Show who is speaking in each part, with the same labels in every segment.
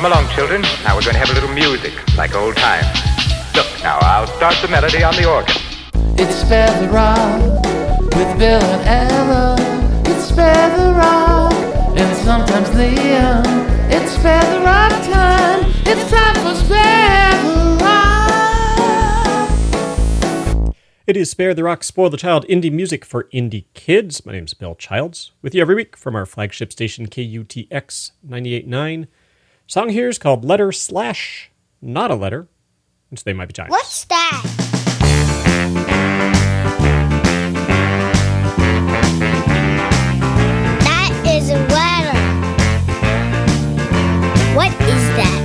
Speaker 1: Come along, children. Now we're going to have a little music, like old times. Look, now I'll start the melody on the organ.
Speaker 2: It's Spare the Rock with Bill and Ella. It's Spare the Rock and sometimes Liam. It's Spare the Rock time. It's time for Spare the Rock.
Speaker 3: It is Spare the Rock, Spoil the Child indie music for indie kids. My name is Bill Childs, with you every week from our flagship station KUTX 989. Song here is called Letter Slash Not a Letter. which they might be Giants.
Speaker 4: What's that? That is a letter. What is that?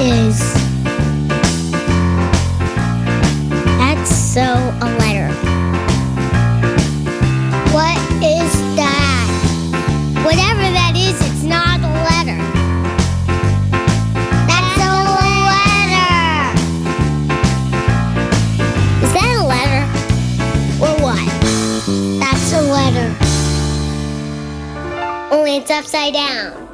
Speaker 4: Is. That's so a letter. What is that? Whatever that is, it's not a letter. That's a letter. Is that a letter? Or what? That's a letter. Only it's upside down.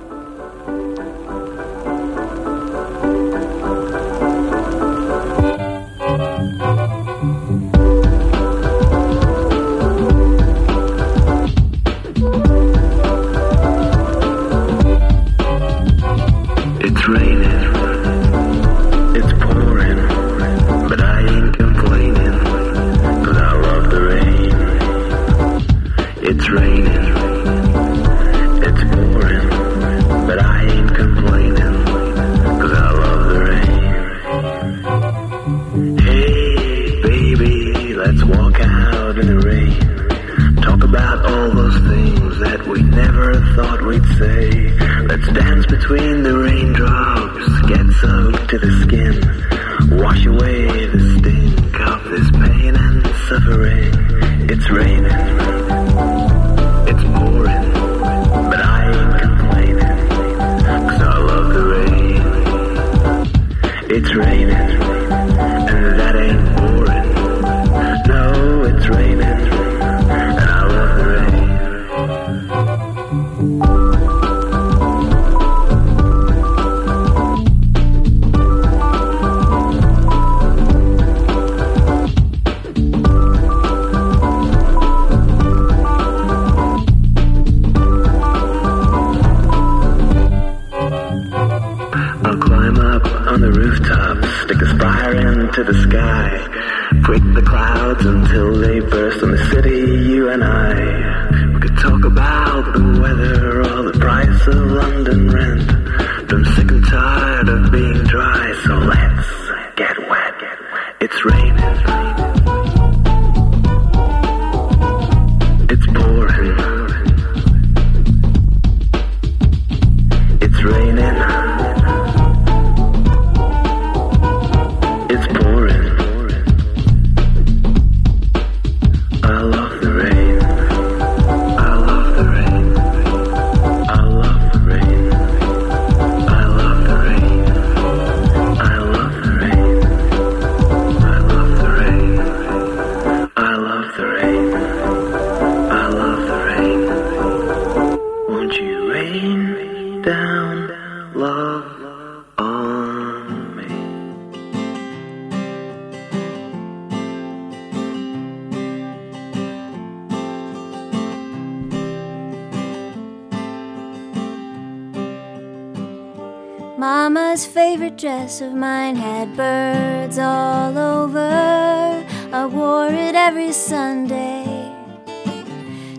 Speaker 5: Dress of mine had birds all over. I wore it every Sunday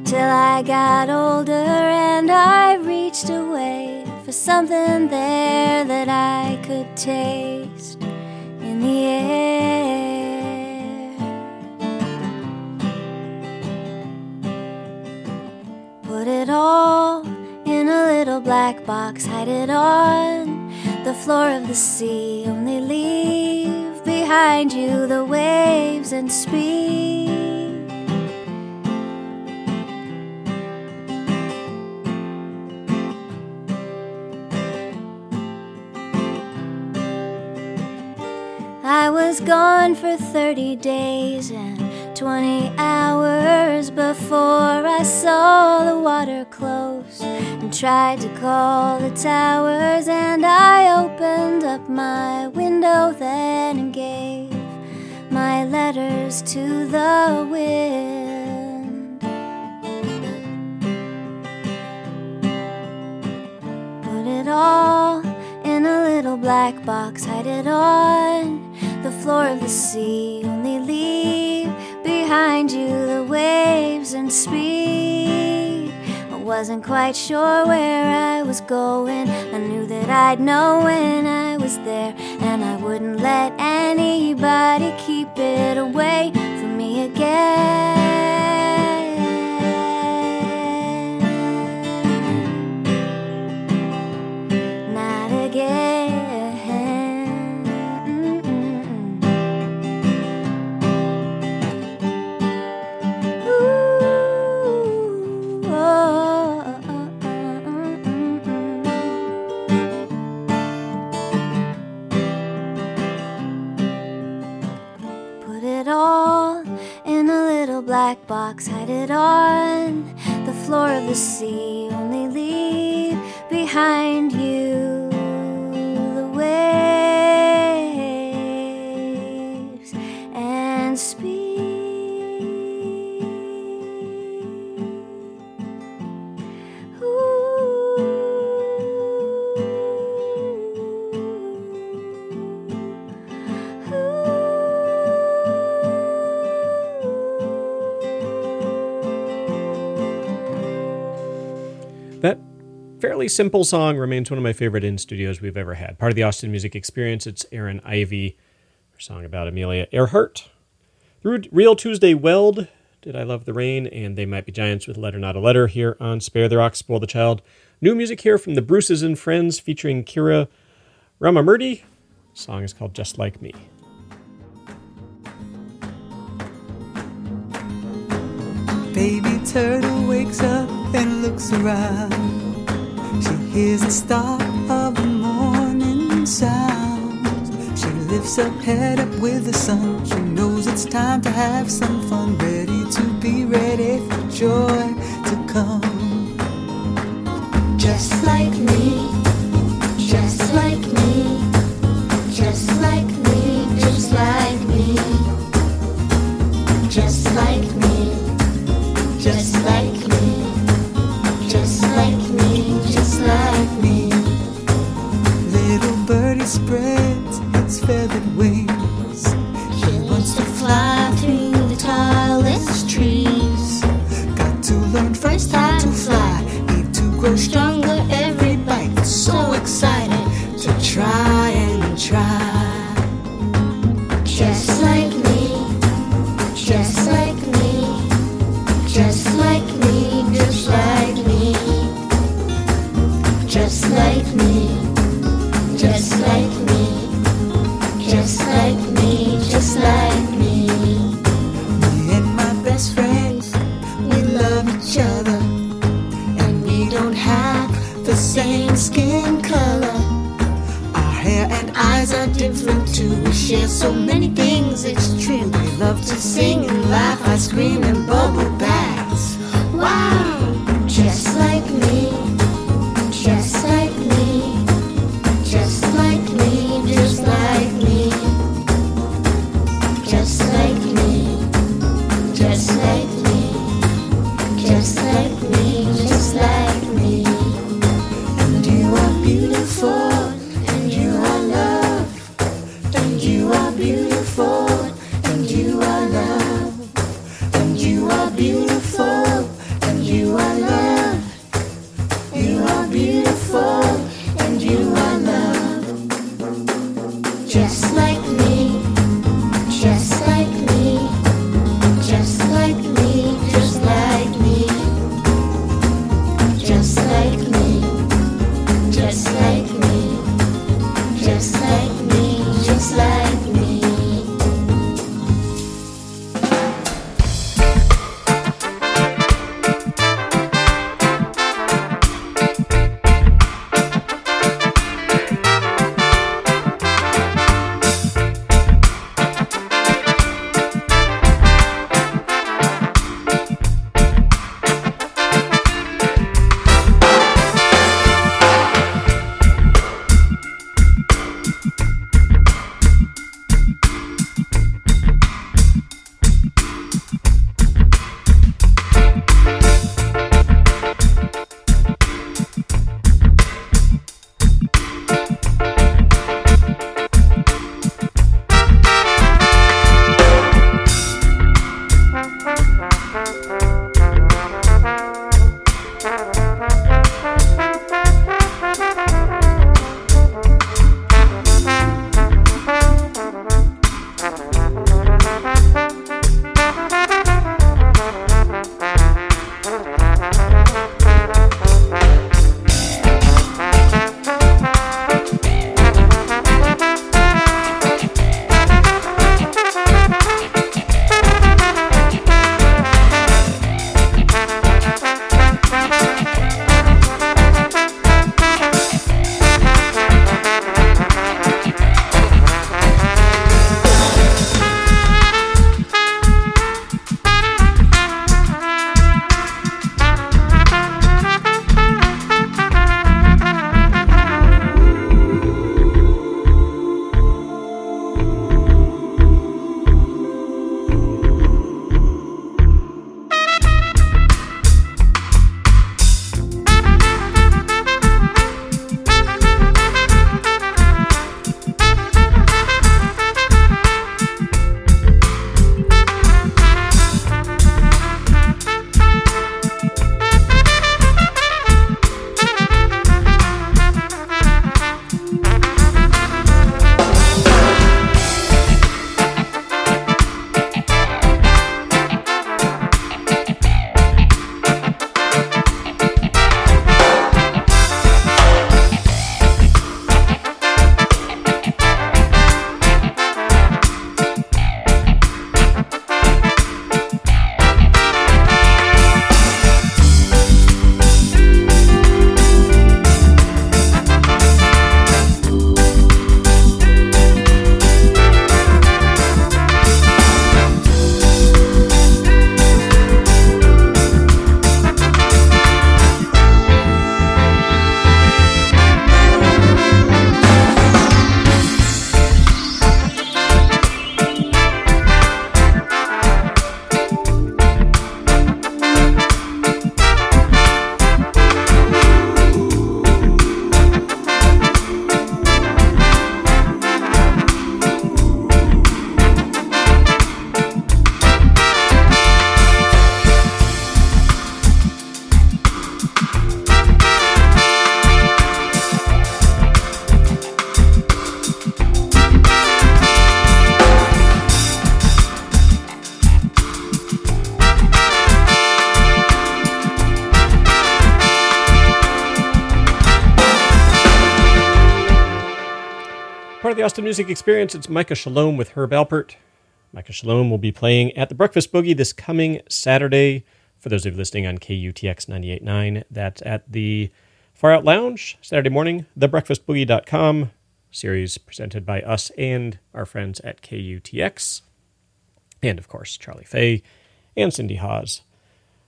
Speaker 5: till I got older and I reached away for something there that I could taste in the air. Put it all in a little black box, hide it the floor of the sea. Only leave behind you the waves and speed. I was gone for 30 days and 20 hours before I saw the water close and tried to call the towers. And I opened up my window then and gave my letters to the wind. Put it all in a little black box, hide it on the floor of the sea. Behind you the waves and speed. I wasn't quite sure where I was going. I knew that I'd know when I was there, and I wouldn't let anybody keep it away from me again. Floor of the
Speaker 3: simple song remains one of my favorite in studios we've ever had. Part of the Austin Music Experience. It's Erin Ivey, her song about Amelia Earhart. The Real Tuesday Weld, Did I Love the Rain, and They Might Be Giants with Letter Not a Letter here on Spare the Rock, Spoil the Child. New music here from the Bruces and Friends featuring Kira Ramamurti. Song is called Just Like Me.
Speaker 6: Baby turtle wakes up and looks around. She hears the start of the morning sounds. She lifts her head up with the sun. She knows it's time to have some fun. Ready to be ready for joy to come.
Speaker 7: Just like me,
Speaker 3: Music Experience, it's Micah Shalom with Herb Alpert. Micah Shalom will be playing at the Breakfast Boogie this coming Saturday. For those of you listening on KUTX 98.9, that's at the Far Out Lounge, Saturday morning, thebreakfastboogie.com, series presented by us and our friends at KUTX, and of course, Charlie Fay and Cindy Hawes.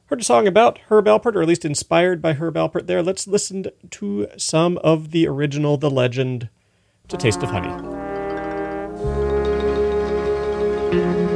Speaker 3: Heard a song about Herb Alpert, or at least inspired by Herb Alpert there. Let's listen to some of the original, the legend, to Taste of Honey.
Speaker 8: Can't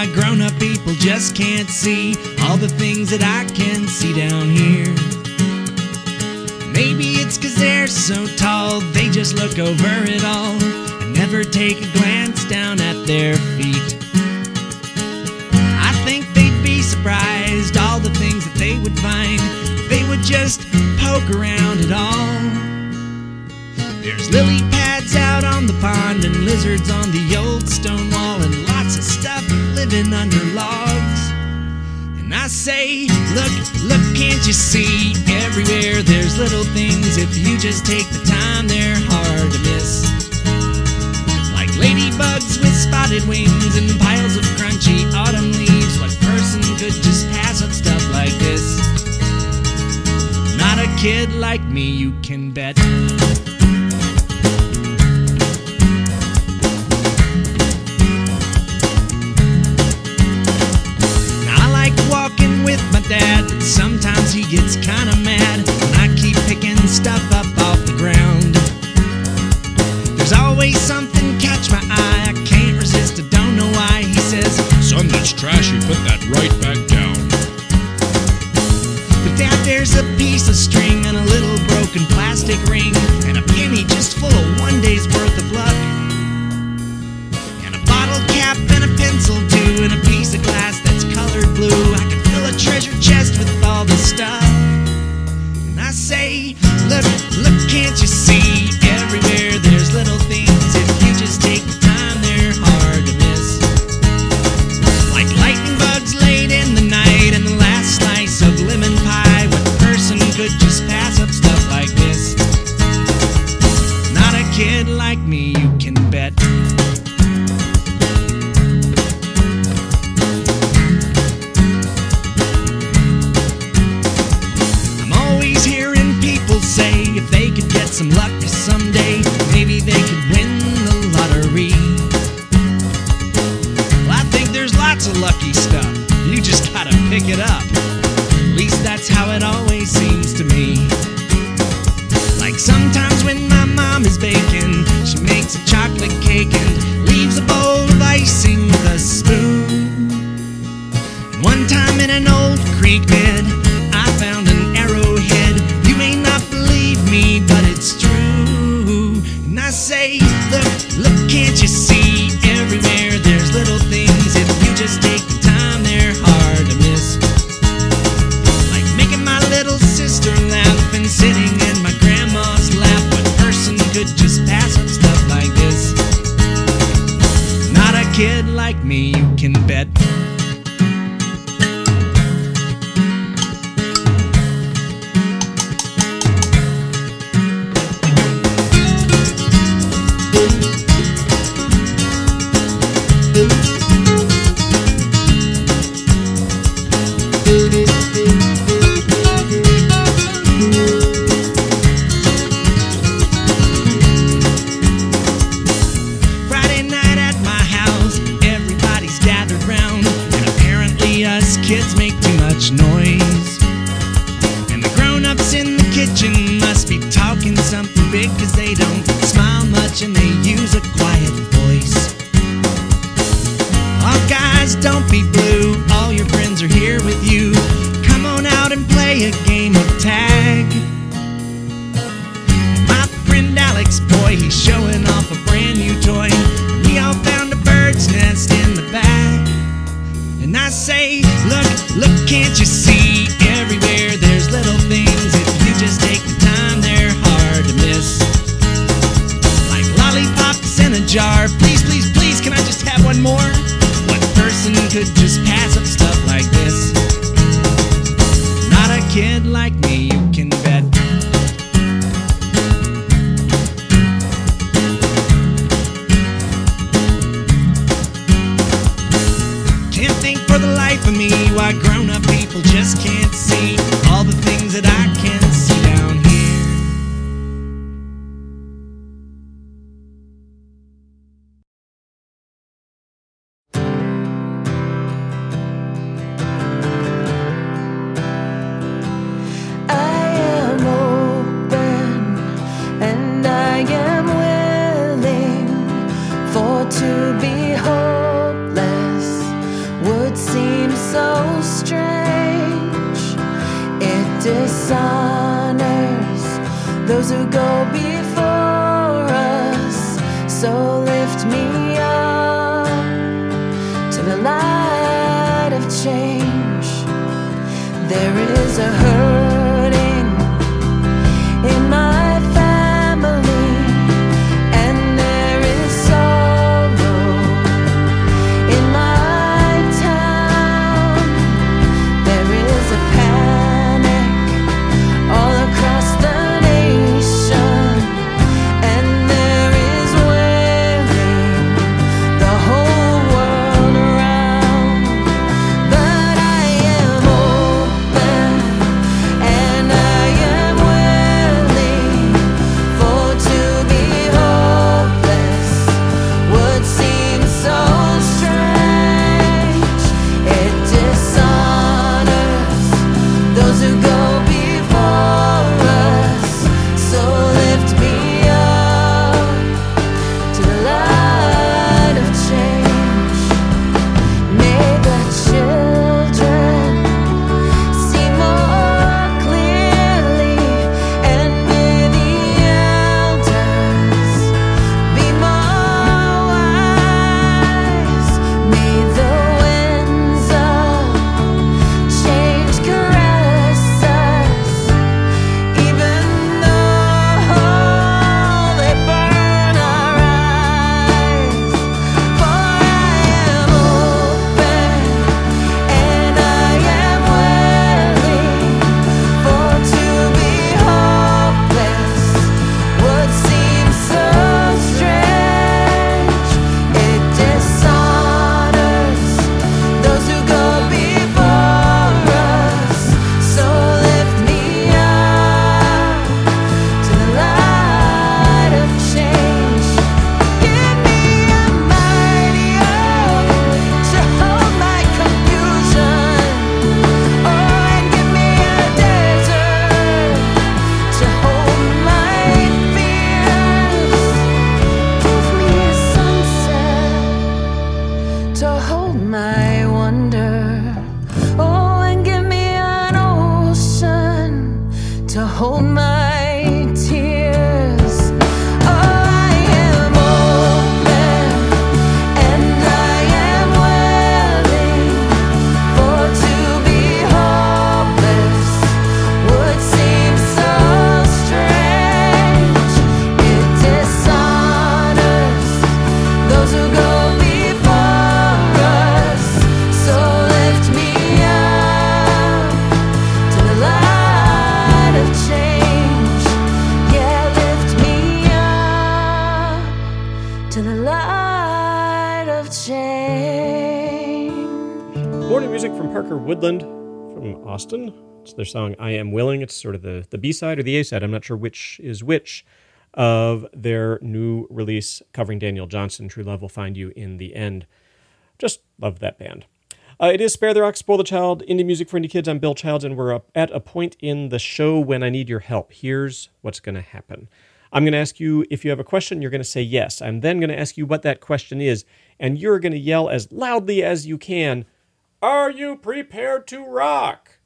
Speaker 8: why grown up people just can't see all the things that I can see down here. Maybe it's cause they're so tall, they just look over it all and never take a glance down at their feet. I think they'd be surprised all the things that they would find if they would just poke around at all. There's lily pads out on the pond and lizards on the old stone living under logs. And I say, look, look, can't you see? Everywhere there's little things. If you just take the time, they're hard to miss. Like ladybugs with spotted wings and piles of crunchy autumn leaves. What person could just pass up stuff like this? Not a kid like me, you can bet. Dad, sometimes he gets kinda mad when I keep picking stuff up off the ground. There's always something catch my eye, I can't resist, I don't know why. He says,
Speaker 9: Son, that's trash, you Put that right back down.
Speaker 8: But dad, there's a piece of string and a little broken plastic ring Música dishonors those who go It's
Speaker 3: their song I Am Willing. It's sort of the, the B side or the A side. I'm not sure which is which of their new release covering Daniel Johnston. True Love Will Find You in the End. Just love that band. Uh, it is Spare the Rock, Spoil the Child, indie music for indie kids. I'm Bill Childs, and we're at a point in the show when I need your help. Here's what's going to happen. I'm going to ask you if you have a question, you're going to say yes. I'm then going to ask you what that question is, and you're going to yell as loudly as you can, Are you prepared to rock?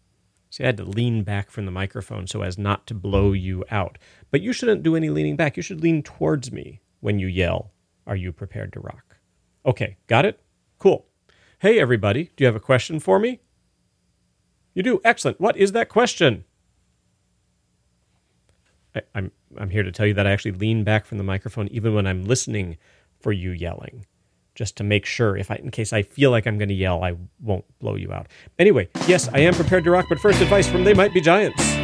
Speaker 3: See, I had to lean back from the microphone so as not to blow you out. But you shouldn't do any leaning back. You should lean towards me when you yell, Are you prepared to rock? Okay, got it? Cool. Hey, everybody, do you have a question for me? You do? Excellent. What is that question? I, I'm, I'm here to tell you that I actually lean back from the microphone even when I'm listening for you yelling, just to make sure, if I, in case I feel like I'm going to yell, I won't blow you out. Anyway, yes, I am prepared to rock, but first advice from They Might Be Giants.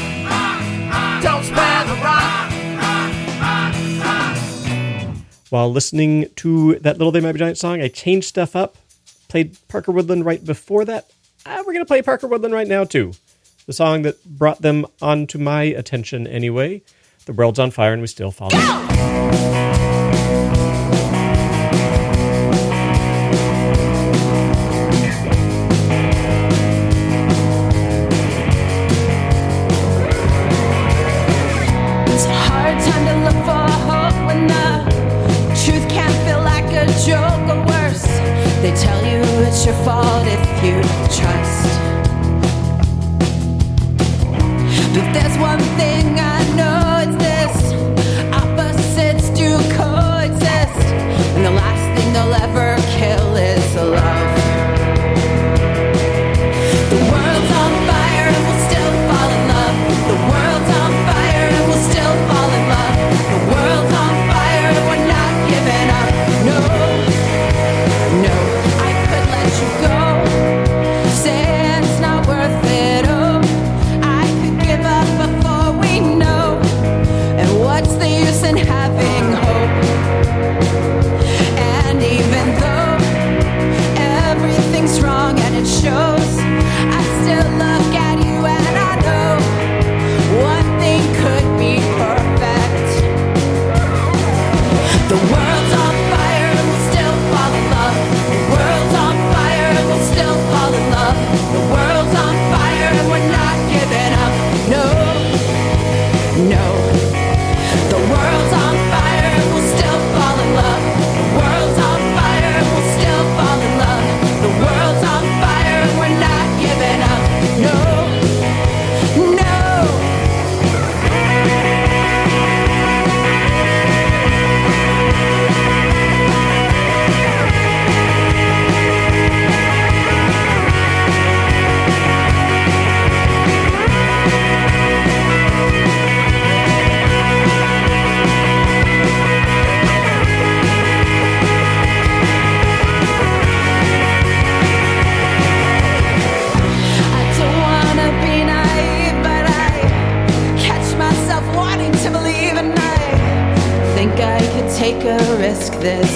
Speaker 3: While listening to that little They Might Be Giant song, I changed stuff up. Played Parker Woodland right before that. Ah, we're going to play Parker Woodland right now, too. The song that brought them onto my attention anyway. The world's on fire and we still follow.
Speaker 10: Your fault if you this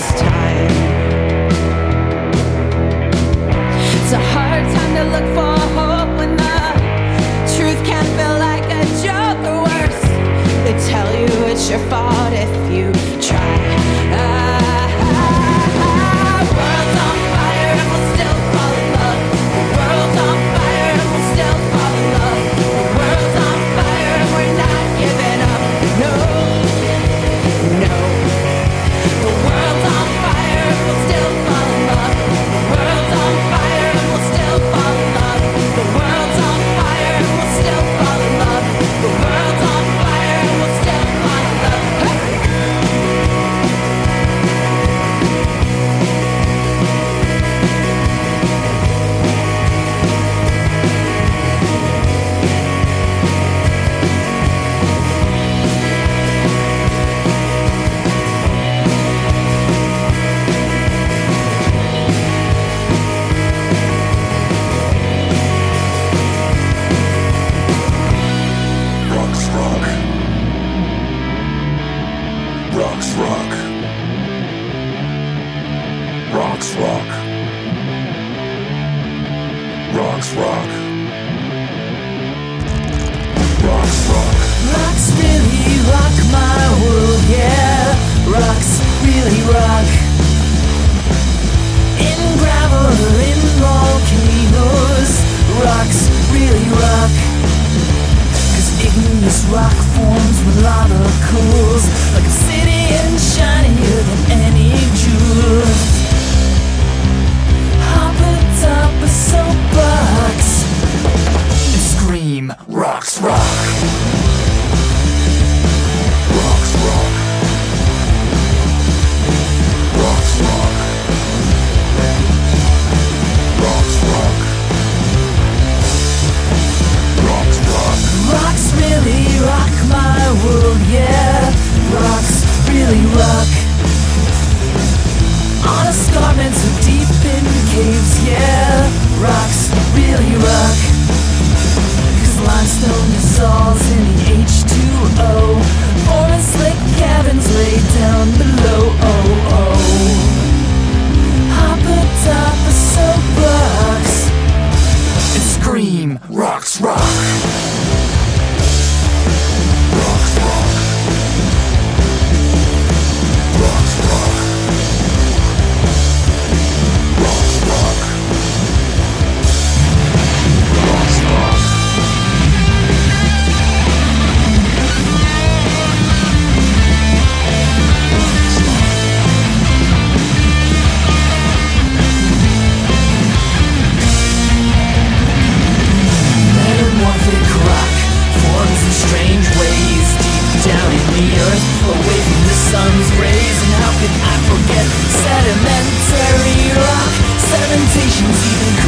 Speaker 10: even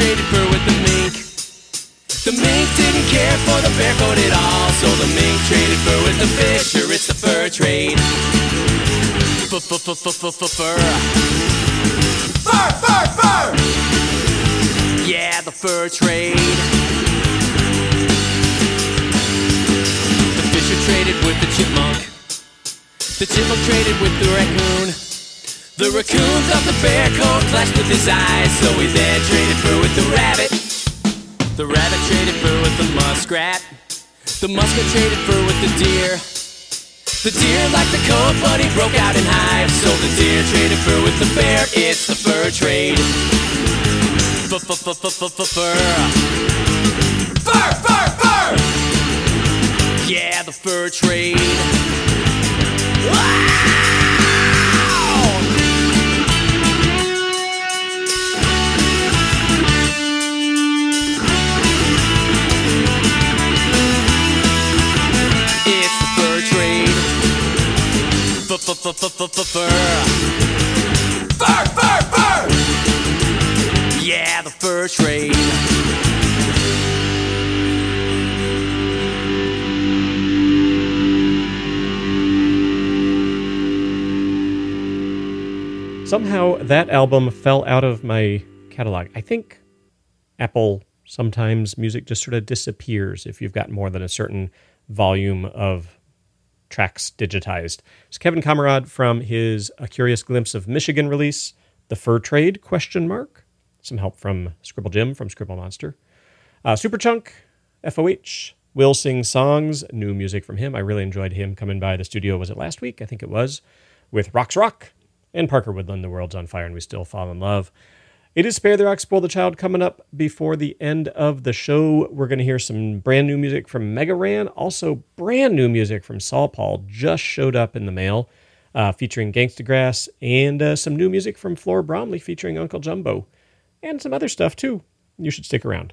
Speaker 11: traded fur with the mink. The mink didn't care for the bear coat at all, so the mink traded fur with the fisher. It's the fur trade. F-f-f-f-f-fur. Fur, fur, fur! Yeah, the fur trade. The fisher traded with the chipmunk. The chipmunk traded with the raccoon. The raccoon thought the bear coat flashed with his eyes, so he then traded fur with the rabbit. The rabbit traded fur with the muskrat. The muskrat traded fur with the deer. The deer liked the coat, but he broke out in hives, so the deer traded fur with the bear. It's the fur trade. F-f-f-f-f-fur. Fur, fur, fur! Yeah, the fur trade. Wow! Fur, fur, fur! Yeah, the fur trade.
Speaker 3: Somehow that album fell out of my catalog. I think Apple sometimes music just sort of disappears if you've got more than a certain volume of tracks digitized. It's Kevin Kammeraad from his A Curious Glimpse of Michigan release, The Fur Trade question mark. Some help from Scribble Jim from Scribble Monster. Uh, Superchunk, FOH, Will Sing Songs, new music from him. I really enjoyed him coming by the studio. Was it last week? I think it was. With Rocks Rock and Parker Woodland, The World's on Fire and We Still Fall in Love. It is Spare the Rock, Spoil the Child coming up before the end of the show. We're going to hear some brand new music from Mega Ran. Also, brand new music from Saul Paul just showed up in the mail, uh, featuring Gangsta Grass, and uh, some new music from Flor Bromley featuring Uncle Jumbo, and some other stuff too. You should stick around.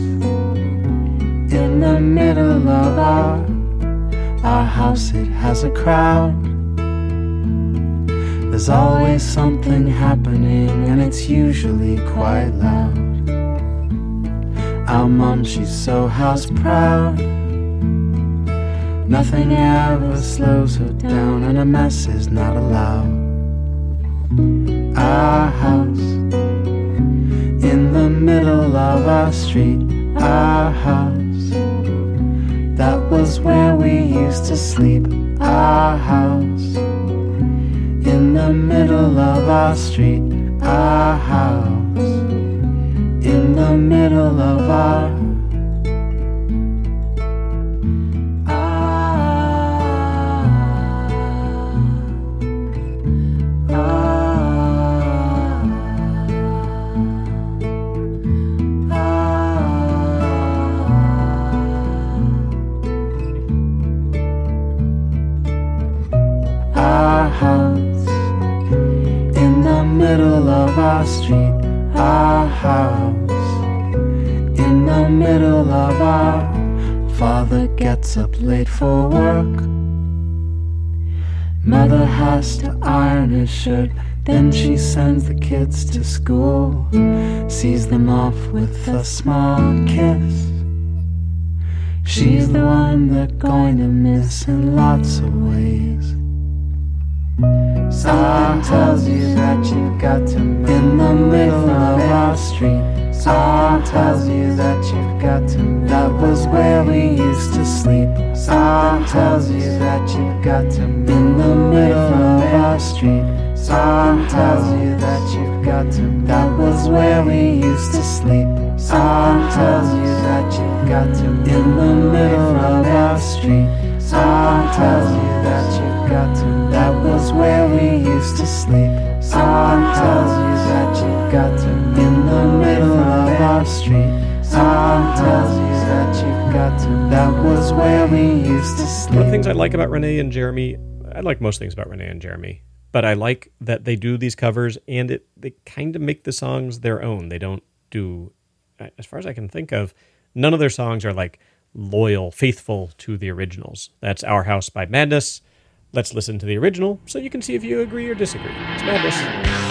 Speaker 2: in the middle of our our house it has a crowd. There's always something happening and it's usually quite loud. Our mom she's so house proud. Nothing ever slows her down and a mess is not allowed. Our house in the middle of our street our house that was where we used to sleep. Our house in the middle of our street. Our house in the middle of our. Our street. Our house in the middle of our. Father gets up late for work. Mother has to iron his shirt. Then she sends the kids to school. Sees them off with a small kiss. She's the one they're going to miss in lots of ways. Something tells you that you've got to move in the middle of our street. Something tells you that you've got to move. That was where we used to sleep. Something tells you that you've got to move in the middle of our street. Someone tells you that you've got to. That was where we used to sleep. Someone tells you that you've got to. In the middle of our street. Someone tells you that you've got to. That was where we used to sleep. Someone tells you that you got to. In the middle of our street. Someone tells you that you got to. That was where we used to sleep.
Speaker 3: One of the things I like about Renee and Jeremy, I like most things about Renee and Jeremy, but I like that they do these covers and it they kind of make the songs their own. They don't do, as far as I can think of, none of their songs are like loyal, faithful to the originals. That's Our House by Madness. Let's listen to the original so you can see if you agree or disagree. It's Madness.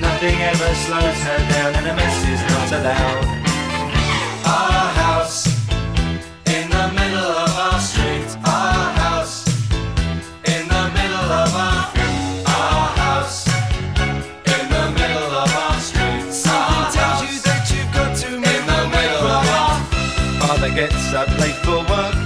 Speaker 12: Nothing ever slows her down, and a mess is not allowed. Our house in the middle of our street. Our house in the middle of our our house in the middle of our street. Something tells you that you've got to in the middle of our Father gets up late for work.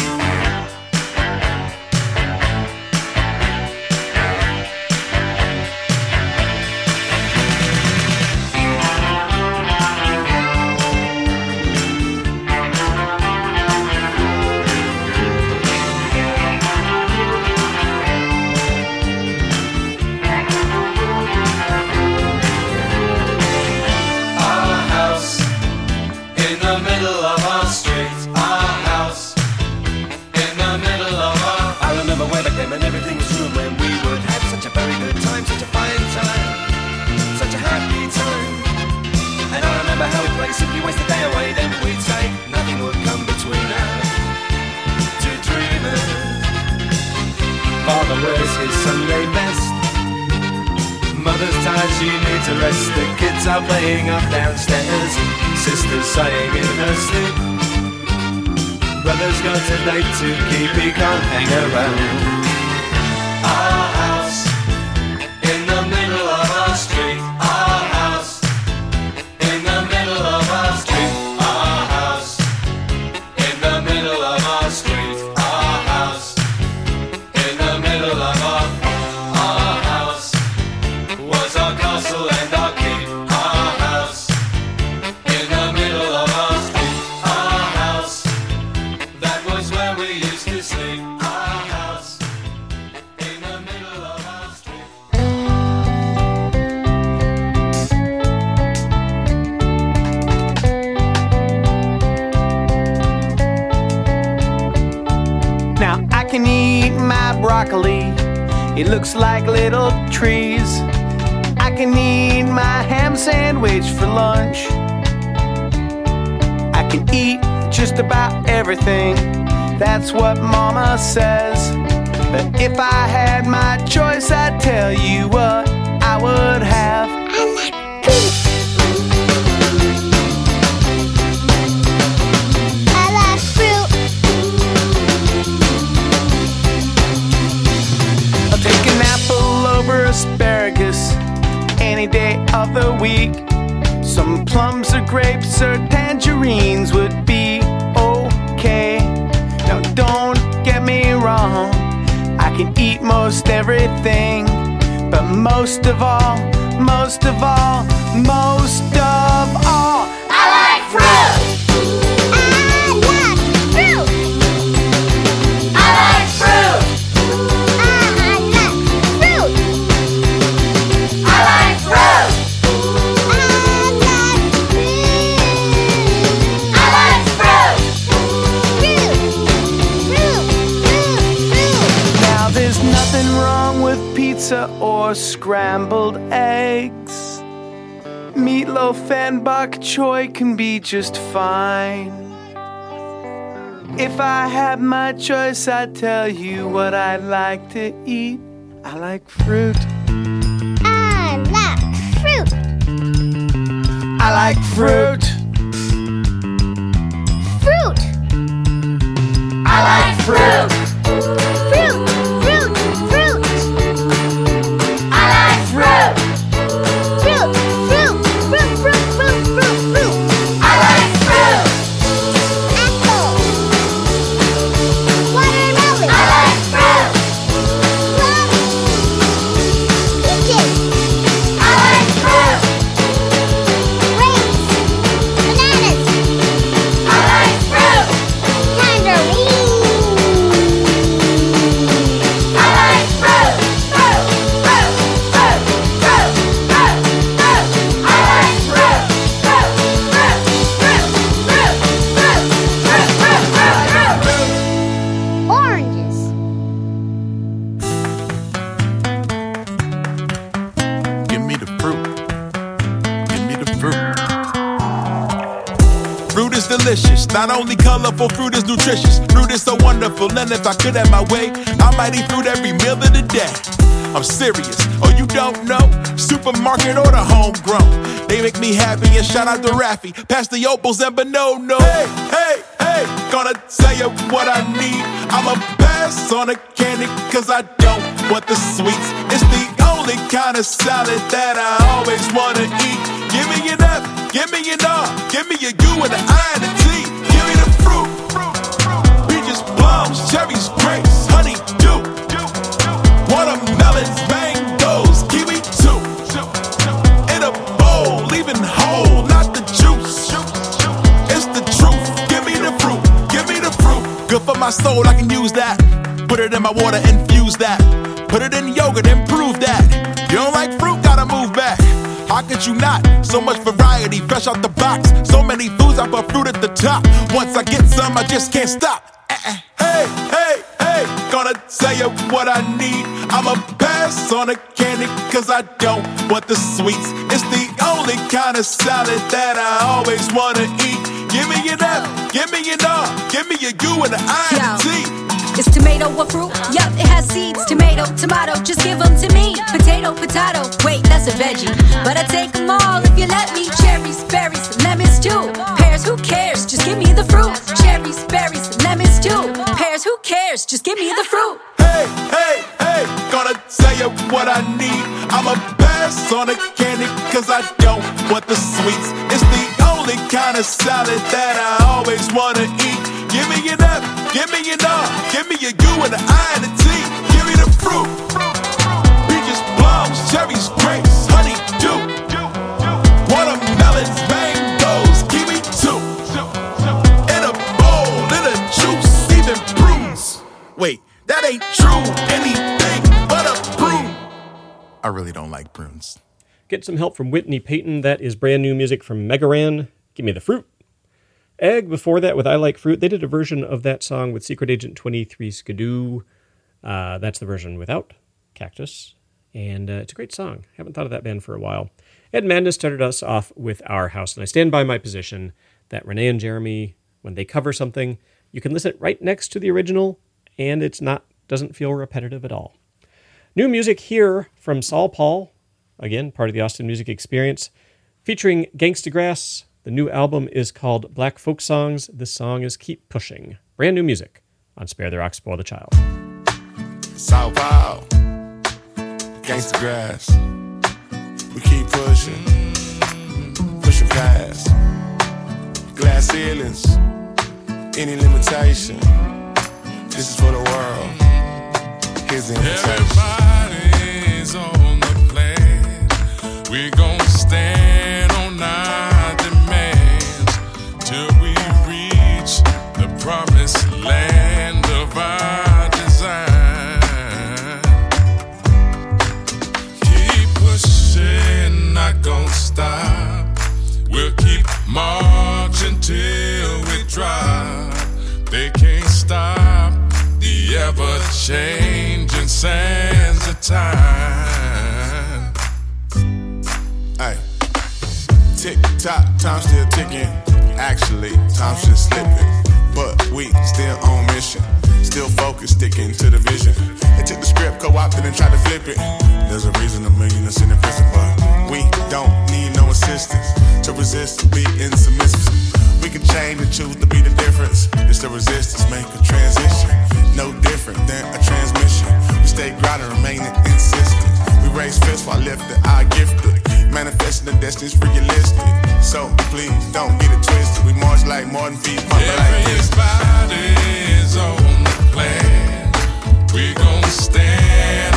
Speaker 12: To keep, he can't hang around.
Speaker 13: It looks like little trees. I can eat my ham sandwich for lunch. I can eat just about everything, that's what Mama says. But if I had my choice, I'd tell you what I would have. Any day of the week. Some plums or grapes or tangerines would be okay. Now, don't get me wrong, I can eat most everything, but most of all, most of all, most or scrambled eggs. Meatloaf and bok choy can be just fine. If I had my choice, I'd tell you what I'd like to eat. I like fruit.
Speaker 4: I like fruit.
Speaker 13: I like fruit.
Speaker 4: Fruit.
Speaker 14: I'm serious. Oh, you don't know? Supermarket or the homegrown. They make me happy and shout out to Raffi. Pass the opals and Bonono. Hey, hey, hey. Gonna tell you what I need. I'ma pass on the candy cause I don't want the sweets. It's the only kind of salad that I always wanna eat. Give me an F, give me an R, give me a U and an and a Good for my soul, I can use that. Put it in my water, infuse that. Put it in yogurt, improve that. You don't like fruit, gotta move back. How could you not? So much variety, fresh out the box. So many foods, I put fruit at the top. Once I get some, I just can't stop. Uh-uh. Hey, hey, hey, gonna tell you what I need. I'ma pass on the candy, cause I don't want the sweets. It's the only kind of salad that I always wanna eat. Give me an F, give me an R, give me a U and an I and.
Speaker 15: Is tomato a fruit? Yup, it has seeds. Tomato, tomato, just give them to me. Potato, potato, wait, that's a veggie. But I take them all if you let me. Cherries, berries, lemons too. Pears, who cares? Just give me the fruit. Cherries, berries, too. Who cares? Just give me the fruit.
Speaker 14: Hey, hey, hey, gonna tell you what I need. I'ma pass on the candy, cause I don't want the sweets. It's the only kind of salad that I always wanna eat. Give me F, give me R, give me a U and an I and a T. Wait, that ain't true. Anything but a prune. I really don't like prunes.
Speaker 3: Get some help from Whitney Peyton. That is brand new music from Mega Ran. Give me the fruit. Egg, before that, with I Like Fruit, they did a version of that song with Secret Agent 23 Skidoo. Uh, that's the version without Cactus. And uh, it's a great song. Haven't thought of that band for a while. Ed Madness started us off with Our House. And I stand by my position that Renee and Jeremy, when they cover something, you can listen right next to the original, and it's not doesn't feel repetitive at all. New music here from Saul Paul, again, part of the Austin Music Experience, featuring Gangsta Grass. The new album is called Black Folk Songs. This song is Keep Pushing. Brand new music on Spare the Rock, Spoil the Child.
Speaker 14: Saul Paul, gangsta grass. We keep pushing, pushing past glass ceilings, any limitation. This is for the world. Here's the invitation.
Speaker 16: Everybody's on the plan. We're gonna stand on our demands till we reach the promised land of our design. Keep pushing, not gonna stop. We'll keep marching till we drop. They can't stop changing sands of time.
Speaker 14: Hey, tick tock, time still ticking. Actually, time's just slipping but we still on mission. Still focused, sticking to the vision. They took the script, co-opted and tried to flip it. There's a reason a million us in the prison, but we don't need no assistance to resist being submissive. We can change and choose to be the difference. It's the resistance, make a transition. No different than a transmission. We stay grounded, remaining insistent. We raise fists while lifted, I gifted. Manifesting the destiny's realistic. So please don't get it twisted. We march like Martin V. Pump it like this.
Speaker 16: Everybody's on the plan. We gon' stand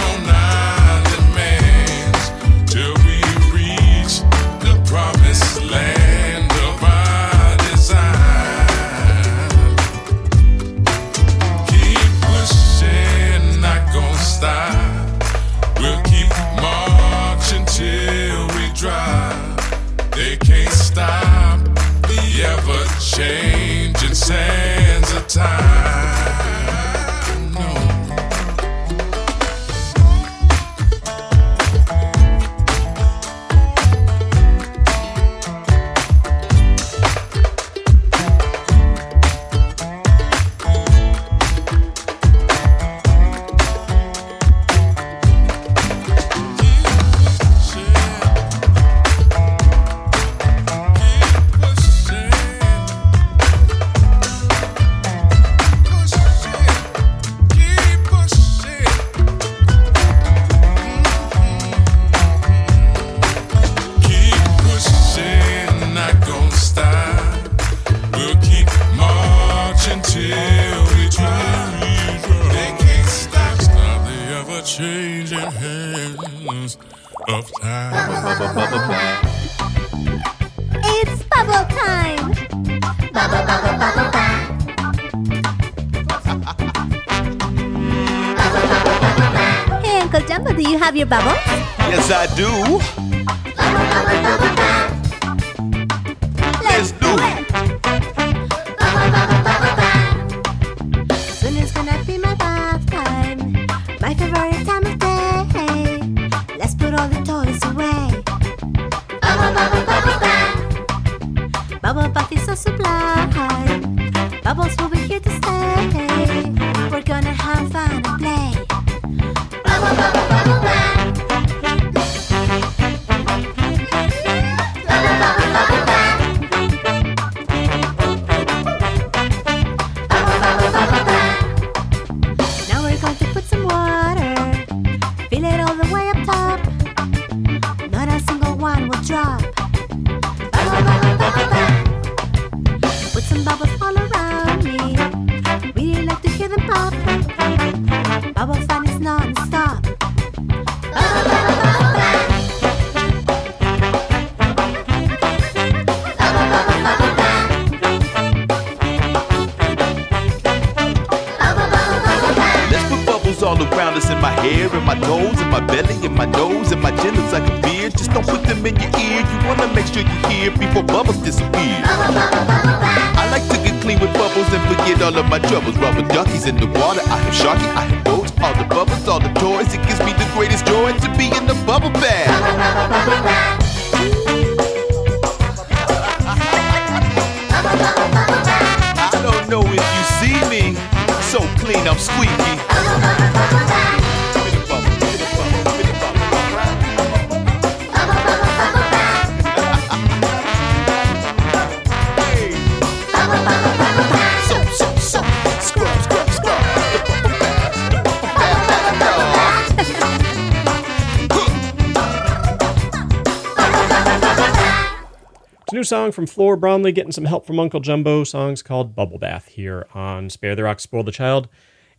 Speaker 3: song from Flor Bromley, getting some help from Uncle Jumbo. Songs called Bubble Bath here on Spare the Rock, Spoil the Child.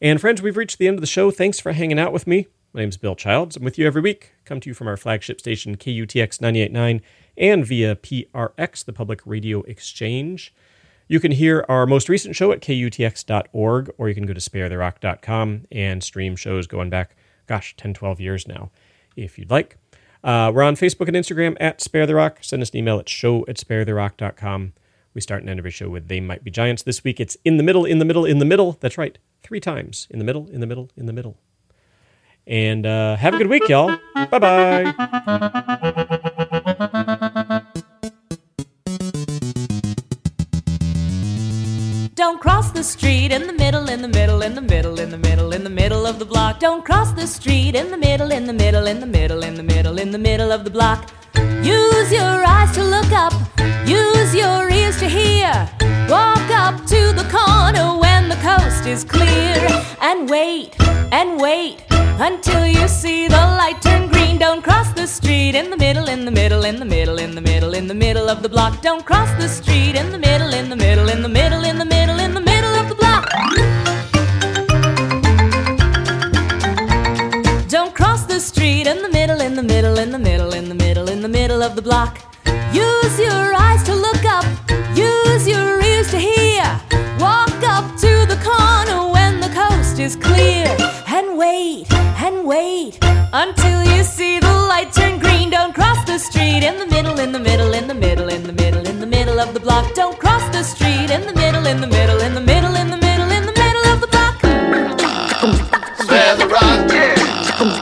Speaker 3: And friends, we've reached the end of the show. Thanks for hanging out with me. My name's Bill Childs. I'm with you every week. Come to you from our flagship station, KUTX 989, and via PRX, the Public Radio Exchange. You can hear our most recent show at kutx.org, or you can go to sparetherock.com and stream shows going back, gosh, 10, 12 years now, if you'd like. Uh, we're on Facebook and Instagram at Spare the Rock. Send us an email at show at sparetherock.com. We start and end every show with They Might Be Giants. This week it's In the Middle, In the Middle, In the Middle. That's right, three times. In the middle, in the middle, in the middle. And uh, have a good week, y'all. Bye bye.
Speaker 17: Don't cross the street in the middle, in the middle, in the middle, in the middle, in the middle of the block. Don't cross the street in the middle, in the middle, in the middle, in the middle, in the middle of the block. Use your eyes to look up, use your ears to hear. Walk up to the corner when the coast is clear. And wait, and wait until you see the light turn green. Don't cross the street in the middle, in the middle, in the middle, in the middle, in the middle of the block. Don't cross the street in the middle, in the middle, in the middle, in the middle, in the middle of the block. Don't cross the street in the middle, in the middle, in the middle, in the middle, in the middle of the block. Use your eyes to look up, use your ears to hear. Walk up to the corner when the coast is clear wait and wait until you see the light turn green. Don't cross the street in the middle, in the middle, in the middle, in the middle, in the middle of the block. Don't cross the street in the middle, in the middle, in the middle, in the middle, in the middle of the block. Spare
Speaker 18: the rock. yeah.